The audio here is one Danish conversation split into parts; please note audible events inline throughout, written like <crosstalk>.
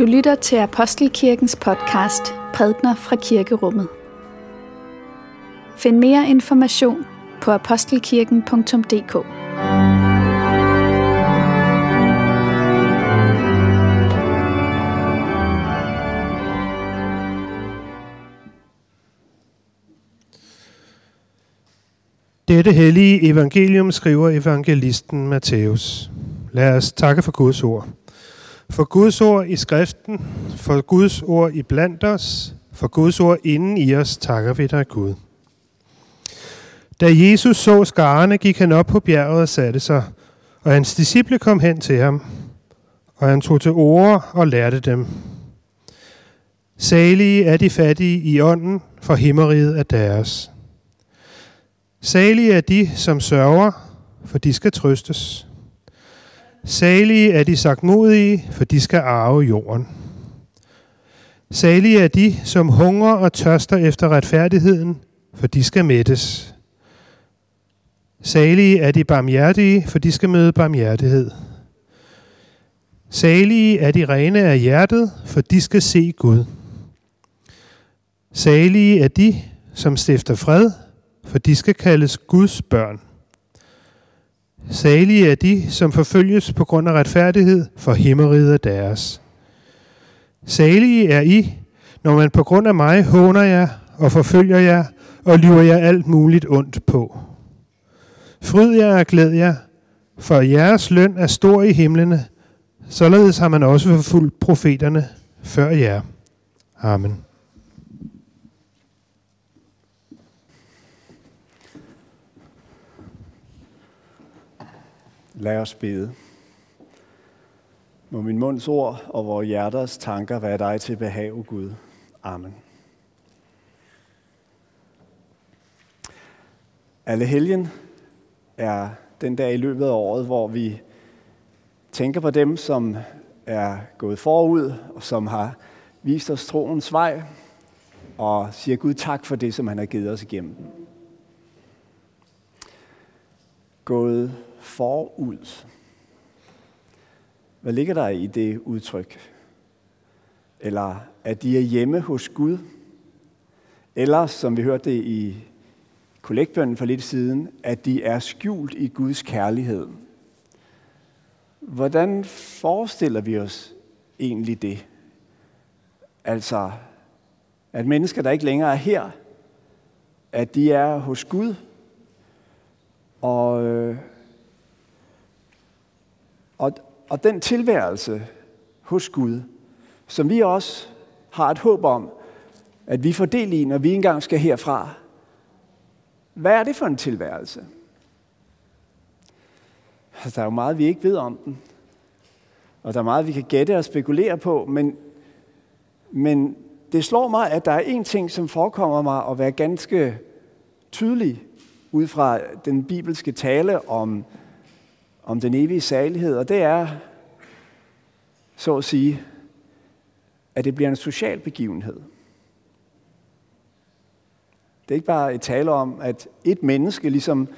Du lytter til Apostelkirkens podcast Prædner fra Kirkerummet. Find mere information på apostelkirken.dk. Dette hellige evangelium skriver evangelisten Matthæus. Lad os takke for Guds ord. For Guds ord i skriften, for Guds ord i blandt os, for Guds ord inden i os, takker vi dig, Gud. Da Jesus så skarne, gik han op på bjerget og satte sig, og hans disciple kom hen til ham, og han tog til ord og lærte dem. Salige er de fattige i ånden, for himmeriget er deres. Salige er de, som sørger, for de skal trøstes. Salige er de sagtmodige, for de skal arve jorden. Salige er de, som hungrer og tørster efter retfærdigheden, for de skal mættes. Salige er de barmhjertige, for de skal møde barmhjertighed. Salige er de rene af hjertet, for de skal se Gud. Salige er de, som stifter fred, for de skal kaldes Guds børn. Salige er de, som forfølges på grund af retfærdighed, for himmeriget er deres. Salige er I, når man på grund af mig håner jer og forfølger jer og lyver jer alt muligt ondt på. Fryd jer og glæd jer, for jeres løn er stor i himlene, således har man også forfulgt profeterne før jer. Amen. Lad os bede. Må min munds ord og vores hjerters tanker være dig til behag, Gud. Amen. Alle helgen er den dag i løbet af året, hvor vi tænker på dem, som er gået forud og som har vist os troens vej, og siger Gud tak for det, som han har givet os igennem. Gået forud. Hvad ligger der i det udtryk? Eller at de er hjemme hos Gud? Eller, som vi hørte det i kollektbønden for lidt siden, at de er skjult i Guds kærlighed. Hvordan forestiller vi os egentlig det? Altså, at mennesker, der ikke længere er her, at de er hos Gud, og øh, og, og den tilværelse hos Gud, som vi også har et håb om, at vi får del i, når vi engang skal herfra. Hvad er det for en tilværelse? Altså, der er jo meget, vi ikke ved om den. Og der er meget, vi kan gætte og spekulere på, men, men det slår mig, at der er en ting, som forekommer mig at være ganske tydelig ud fra den bibelske tale om om den evige salighed, og det er, så at sige, at det bliver en social begivenhed. Det er ikke bare et tale om, at et menneske ligesom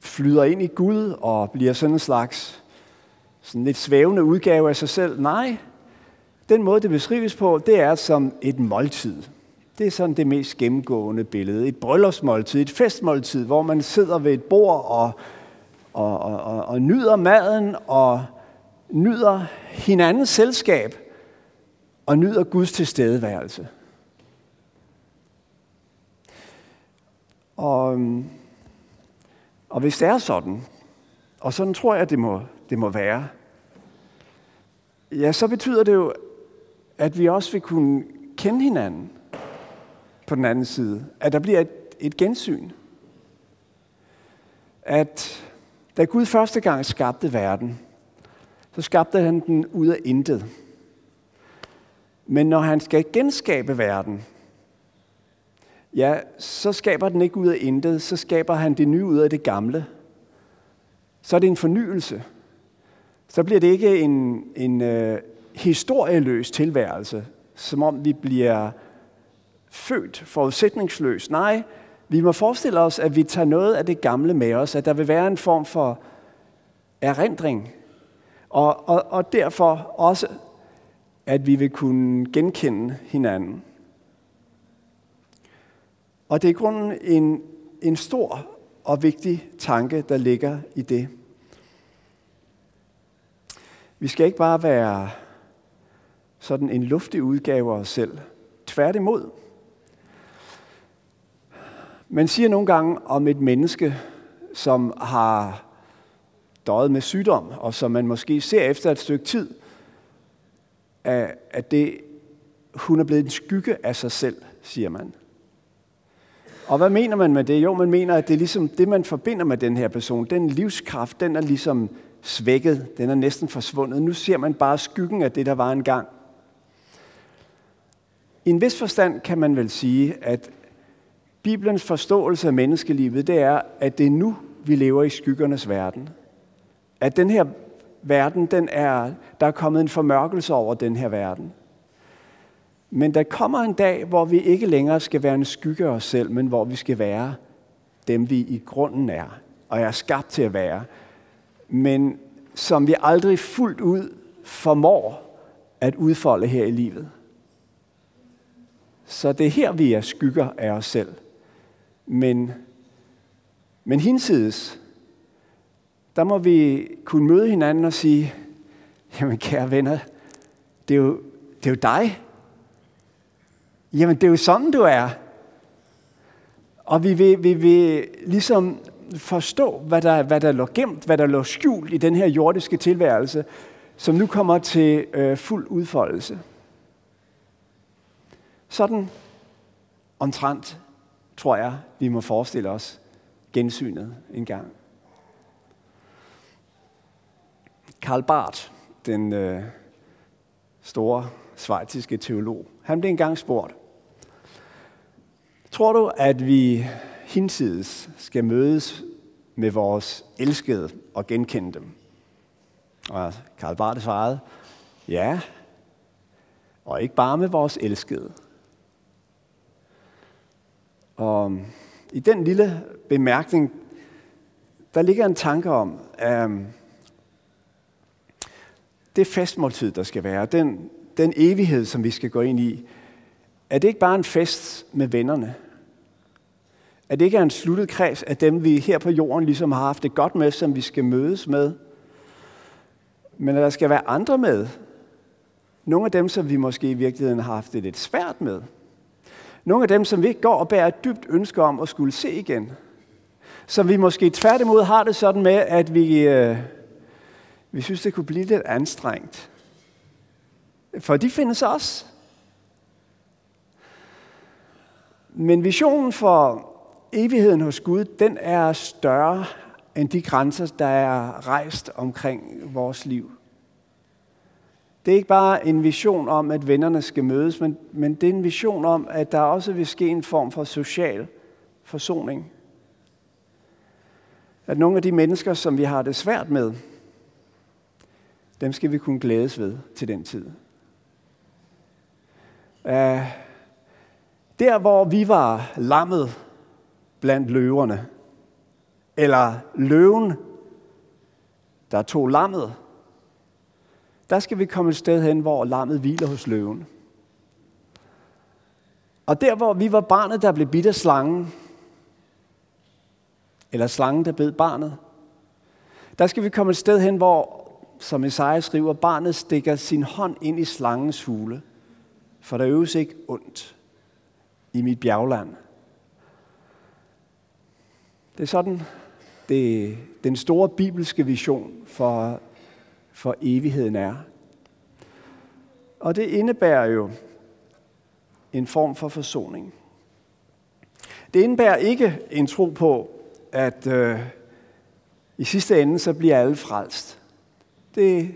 flyder ind i Gud og bliver sådan en slags sådan lidt svævende udgave af sig selv. Nej, den måde, det beskrives på, det er som et måltid. Det er sådan det mest gennemgående billede. Et bryllupsmåltid, et festmåltid, hvor man sidder ved et bord og og, og, og, og nyder maden og nyder hinandens selskab og nyder Guds tilstedeværelse. Og, øhm, og hvis det er sådan, og sådan tror jeg, det må, det må være, ja, så betyder det jo, at vi også vil kunne kende hinanden på den anden side. At der bliver et, et gensyn. At da Gud første gang skabte verden, så skabte han den ud af intet. Men når han skal genskabe verden, ja, så skaber den ikke ud af intet, så skaber han det nye ud af det gamle. Så er det en fornyelse. Så bliver det ikke en, en øh, historieløs tilværelse, som om vi bliver født forudsætningsløst. Nej, vi må forestille os, at vi tager noget af det gamle med os, at der vil være en form for erindring, og, og, og derfor også at vi vil kunne genkende hinanden. Og det er i grunden en, en stor og vigtig tanke, der ligger i det. Vi skal ikke bare være sådan en luftig udgave af os selv. Tværtimod. Man siger nogle gange om et menneske, som har døjet med sygdom, og som man måske ser efter et stykke tid, at det, hun er blevet en skygge af sig selv, siger man. Og hvad mener man med det? Jo, man mener, at det er ligesom det, man forbinder med den her person. Den livskraft, den er ligesom svækket. Den er næsten forsvundet. Nu ser man bare skyggen af det, der var engang. I en vis forstand kan man vel sige, at Bibelens forståelse af menneskelivet, det er, at det er nu, vi lever i skyggernes verden. At den her verden, den er, der er kommet en formørkelse over den her verden. Men der kommer en dag, hvor vi ikke længere skal være en skygge af os selv, men hvor vi skal være dem, vi i grunden er, og er skabt til at være. Men som vi aldrig fuldt ud formår at udfolde her i livet. Så det er her, vi er skygger af os selv. Men, men hinsides, der må vi kunne møde hinanden og sige, jamen kære venner, det er jo, det er jo dig. Jamen det er jo sådan, du er. Og vi vil, vi vil ligesom forstå, hvad der, hvad der lå gemt, hvad der lå skjult i den her jordiske tilværelse, som nu kommer til øh, fuld udfoldelse. Sådan omtrent, tror jeg, vi må forestille os gensynet en gang. Karl Barth, den øh, store svejtiske teolog, han blev engang spurgt, tror du, at vi hinsides skal mødes med vores elskede og genkende dem? Og Karl Barth svarede, ja, og ikke bare med vores elskede. Og i den lille bemærkning, der ligger en tanke om, at øh, det festmåltid, der skal være, den, den evighed, som vi skal gå ind i, er det ikke bare en fest med vennerne? Er det ikke en sluttet kreds af dem, vi her på jorden ligesom har haft det godt med, som vi skal mødes med? Men at der skal være andre med. Nogle af dem, som vi måske i virkeligheden har haft det lidt svært med. Nogle af dem, som vi ikke går og bærer et dybt ønske om at skulle se igen. Som vi måske tværtimod har det sådan med, at vi, øh, vi synes, det kunne blive lidt anstrengt. For de findes også. Men visionen for evigheden hos Gud, den er større end de grænser, der er rejst omkring vores liv. Det er ikke bare en vision om, at vennerne skal mødes, men, men det er en vision om, at der også vil ske en form for social forsoning. At nogle af de mennesker, som vi har det svært med, dem skal vi kunne glædes ved til den tid. Uh, der, hvor vi var lammet blandt løverne, eller løven, der tog lammet, der skal vi komme et sted hen, hvor lammet hviler hos løven. Og der, hvor vi var barnet, der blev bidt af slangen, eller slangen, der bed barnet, der skal vi komme et sted hen, hvor, som Isaiah skriver, barnet stikker sin hånd ind i slangens hule, for der øves ikke ondt i mit bjergland. Det er sådan, det, den store bibelske vision for for evigheden er. Og det indebærer jo en form for forsoning. Det indebærer ikke en tro på, at øh, i sidste ende så bliver alle frelst. Det,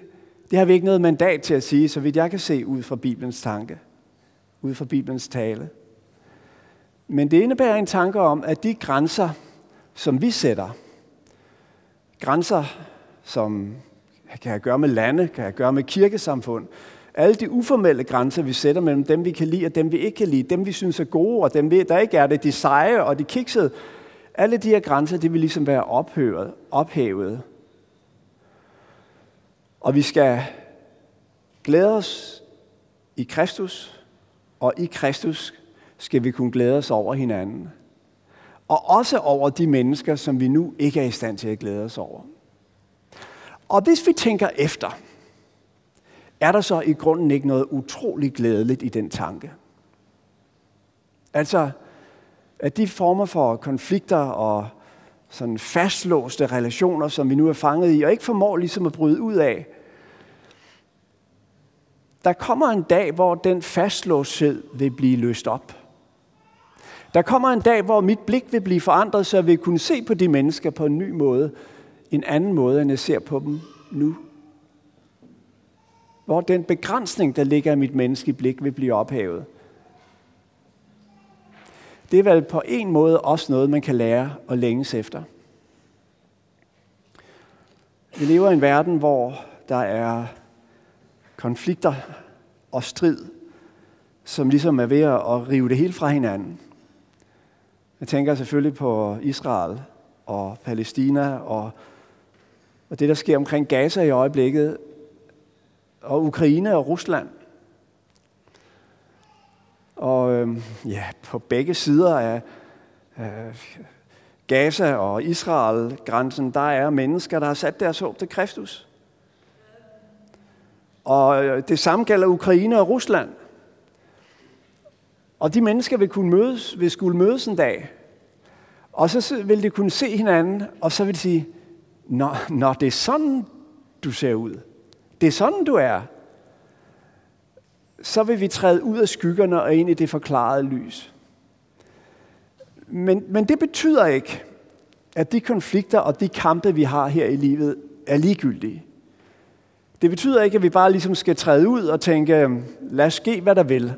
det har vi ikke noget mandat til at sige, så vidt jeg kan se ud fra Bibelens tanke, ud fra Bibelens tale. Men det indebærer en tanke om, at de grænser, som vi sætter, grænser, som kan have at gøre med lande, kan have at gøre med kirkesamfund. Alle de uformelle grænser, vi sætter mellem dem, vi kan lide, og dem, vi ikke kan lide, dem, vi synes er gode, og dem, der ikke er det, de seje og de kiksede. Alle de her grænser, de vil ligesom være ophøvet, ophævet. Og vi skal glæde os i Kristus, og i Kristus skal vi kunne glæde os over hinanden. Og også over de mennesker, som vi nu ikke er i stand til at glæde os over. Og hvis vi tænker efter, er der så i grunden ikke noget utroligt glædeligt i den tanke? Altså, at de former for konflikter og sådan fastlåste relationer, som vi nu er fanget i, og ikke formår ligesom at bryde ud af, der kommer en dag, hvor den fastlåshed vil blive løst op. Der kommer en dag, hvor mit blik vil blive forandret, så jeg vil kunne se på de mennesker på en ny måde, en anden måde, end jeg ser på dem nu. Hvor den begrænsning, der ligger i mit menneskelige blik, vil blive ophævet. Det er vel på en måde også noget, man kan lære og længes efter. Vi lever i en verden, hvor der er konflikter og strid, som ligesom er ved at rive det hele fra hinanden. Jeg tænker selvfølgelig på Israel og Palæstina og, og det, der sker omkring Gaza i øjeblikket, og Ukraine og Rusland. Og øh, ja, på begge sider af øh, Gaza og Israel-grænsen, der er mennesker, der har sat deres håb til Kristus. Og øh, det samme gælder Ukraine og Rusland. Og de mennesker vil kunne mødes, vil skulle mødes en dag. Og så vil de kunne se hinanden, og så vil de sige, når, når det er sådan, du ser ud. Det er sådan, du er. Så vil vi træde ud af skyggerne og ind i det forklarede lys. Men, men det betyder ikke, at de konflikter og de kampe, vi har her i livet, er ligegyldige. Det betyder ikke, at vi bare ligesom skal træde ud og tænke, øhm, lad os ske, hvad der vil.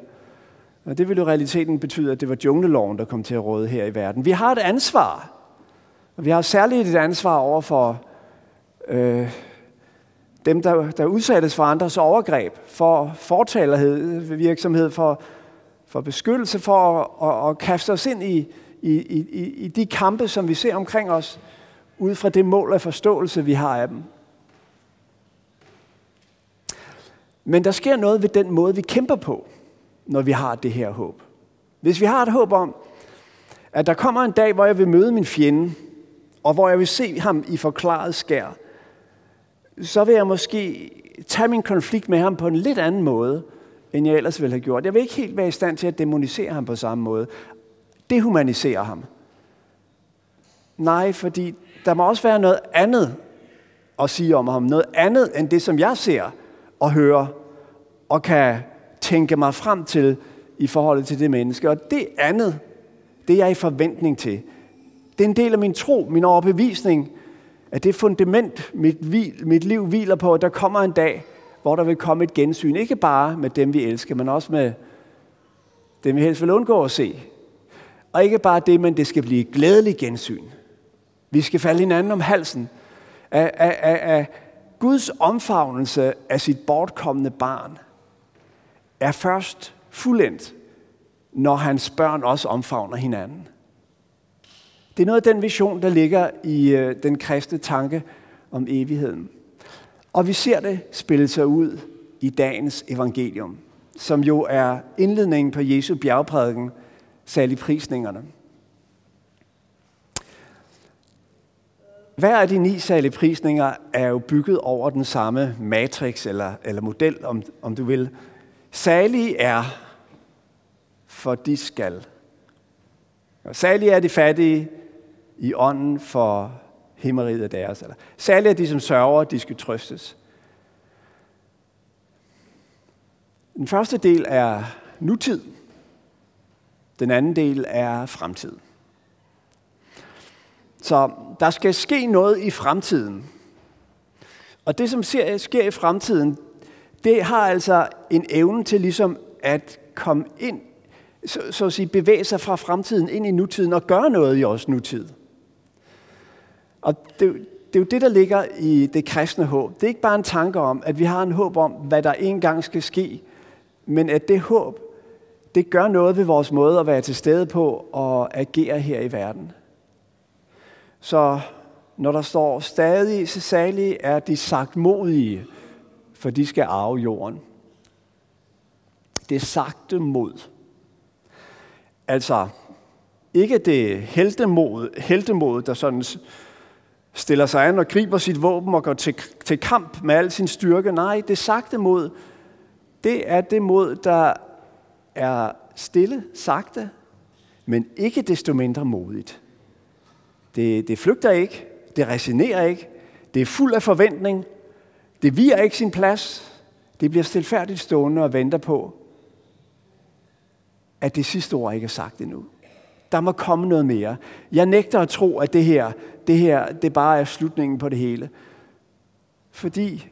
Og det vil jo realiteten betyde, at det var jungleloven, der kom til at råde her i verden. Vi har et ansvar. Og vi har særligt et ansvar over for øh, dem, der, der udsættes for andres overgreb, for fortalerhed, virksomhed, for, for beskyttelse, for at, at, at kaste os ind i, i, i, i de kampe, som vi ser omkring os, ud fra det mål af forståelse, vi har af dem. Men der sker noget ved den måde, vi kæmper på, når vi har det her håb. Hvis vi har et håb om, at der kommer en dag, hvor jeg vil møde min fjende, og hvor jeg vil se ham i forklaret skær, så vil jeg måske tage min konflikt med ham på en lidt anden måde, end jeg ellers ville have gjort. Jeg vil ikke helt være i stand til at demonisere ham på samme måde. Dehumanisere ham. Nej, fordi der må også være noget andet at sige om ham. Noget andet end det, som jeg ser og hører og kan tænke mig frem til i forhold til det menneske. Og det andet, det er jeg i forventning til. Det er en del af min tro, min overbevisning, at det fundament, mit, hvil, mit liv hviler på, at der kommer en dag, hvor der vil komme et gensyn. Ikke bare med dem, vi elsker, men også med dem, vi helst vil undgå at se. Og ikke bare det, men det skal blive et glædeligt gensyn. Vi skal falde hinanden om halsen af, af, af, af Guds omfavnelse af sit bortkommende barn er først fuldendt, når hans børn også omfavner hinanden. Det er noget af den vision, der ligger i øh, den kristne tanke om evigheden. Og vi ser det spille sig ud i dagens evangelium, som jo er indledningen på Jesu bjergprædiken, særlig prisningerne. Hver af de ni særlige prisninger er jo bygget over den samme matrix eller, eller model, om, om du vil. Særlige er, for de skal. Særlige er de fattige, i ånden for himmeriget af deres. Eller, særligt er de, som sørger, de skal trøstes. Den første del er nutid. Den anden del er fremtid. Så der skal ske noget i fremtiden. Og det, som sker i fremtiden, det har altså en evne til ligesom at komme ind, så, så at sige, bevæge sig fra fremtiden ind i nutiden og gøre noget i vores nutid. Og det, det er jo det, der ligger i det kristne håb. Det er ikke bare en tanke om, at vi har en håb om, hvad der engang skal ske, men at det håb, det gør noget ved vores måde at være til stede på og agere her i verden. Så når der står stadig så særlige er de sagt modige, for de skal arve jorden. Det sagte mod. Altså, ikke det heltemod, heltemod der sådan stiller sig an og griber sit våben og går til, til kamp med al sin styrke. Nej, det sagte mod, det er det mod, der er stille, sagte, men ikke desto mindre modigt. Det, det flygter ikke, det resignerer ikke, det er fuld af forventning, det virer ikke sin plads, det bliver stilfærdigt stående og venter på, at det sidste ord ikke er sagt endnu. Der må komme noget mere. Jeg nægter at tro, at det her, det her, det bare er slutningen på det hele. Fordi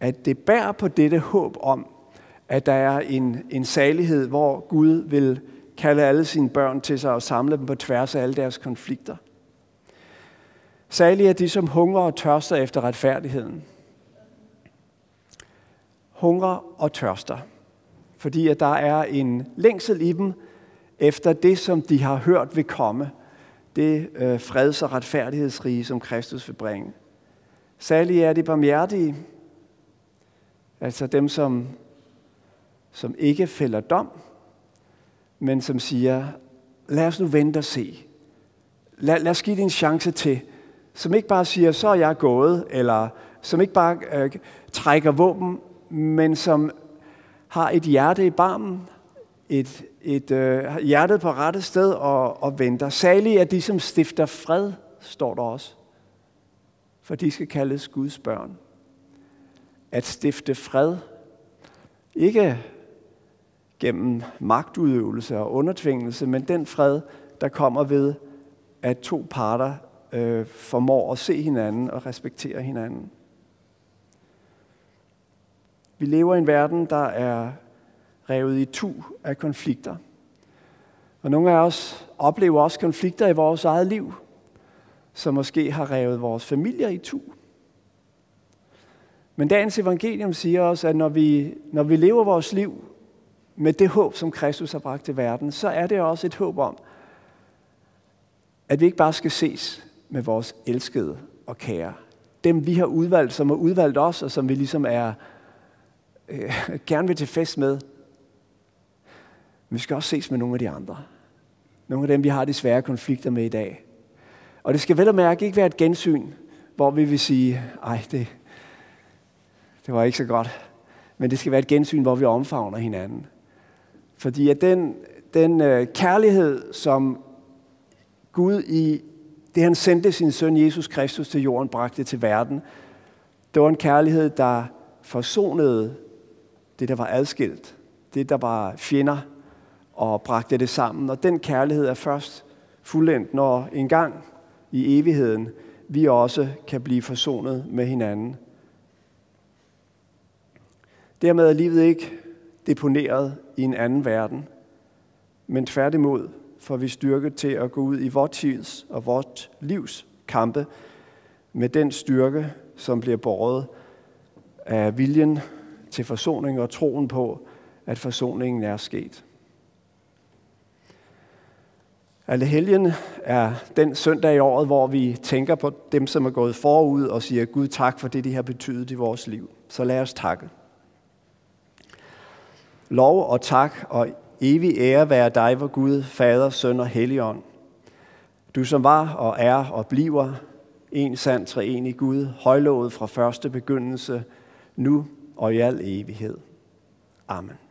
at det bærer på dette håb om, at der er en, en salighed, hvor Gud vil kalde alle sine børn til sig og samle dem på tværs af alle deres konflikter. Salige er de, som hungrer og tørster efter retfærdigheden. Hungrer og tørster, fordi at der er en længsel i dem efter det, som de har hørt vil komme. Det øh, freds- og retfærdighedsrige, som Kristus vil bringe. Særligt er de barmhjertige, altså dem, som, som ikke fælder dom, men som siger, lad os nu vente og se. Lad, lad os give det en chance til. Som ikke bare siger, så er jeg gået, eller som ikke bare øh, trækker våben, men som har et hjerte i barmen, et, et øh, hjertet på rette sted og, og venter. Særligt er de, som stifter fred, står der også. For de skal kaldes Guds børn. At stifte fred, ikke gennem magtudøvelse og undertvingelse, men den fred, der kommer ved, at to parter øh, formår at se hinanden og respektere hinanden. Vi lever i en verden, der er revet i tu af konflikter. Og nogle af os oplever også konflikter i vores eget liv, som måske har revet vores familier i tu. Men dagens evangelium siger os, at når vi, når vi lever vores liv med det håb, som Kristus har bragt til verden, så er det også et håb om, at vi ikke bare skal ses med vores elskede og kære. Dem vi har udvalgt, som har udvalgt os, og som vi ligesom er øh, <laughs> gerne vil til fest med. Men vi skal også ses med nogle af de andre. Nogle af dem, vi har de svære konflikter med i dag. Og det skal vel og mærke ikke være et gensyn, hvor vi vil sige, ej, det, det var ikke så godt. Men det skal være et gensyn, hvor vi omfavner hinanden. Fordi at den, den øh, kærlighed, som Gud i det, han sendte sin søn Jesus Kristus til jorden, bragte til verden, det var en kærlighed, der forsonede det, der var adskilt. Det, der var fjender, og bragte det sammen. Og den kærlighed er først fuldendt, når en gang i evigheden vi også kan blive forsonet med hinanden. Dermed er livet ikke deponeret i en anden verden, men tværtimod får vi styrke til at gå ud i vores tids og vores livs kampe med den styrke, som bliver båret af viljen til forsoning og troen på, at forsoningen er sket. Alle helgen er den søndag i året, hvor vi tænker på dem, som er gået forud og siger, Gud tak for det, de har betydet i vores liv. Så lad os takke. Lov og tak og evig ære være dig, hvor Gud, Fader, Søn og Helligånd. Du som var og er og bliver en sand treenig Gud, højlovet fra første begyndelse, nu og i al evighed. Amen.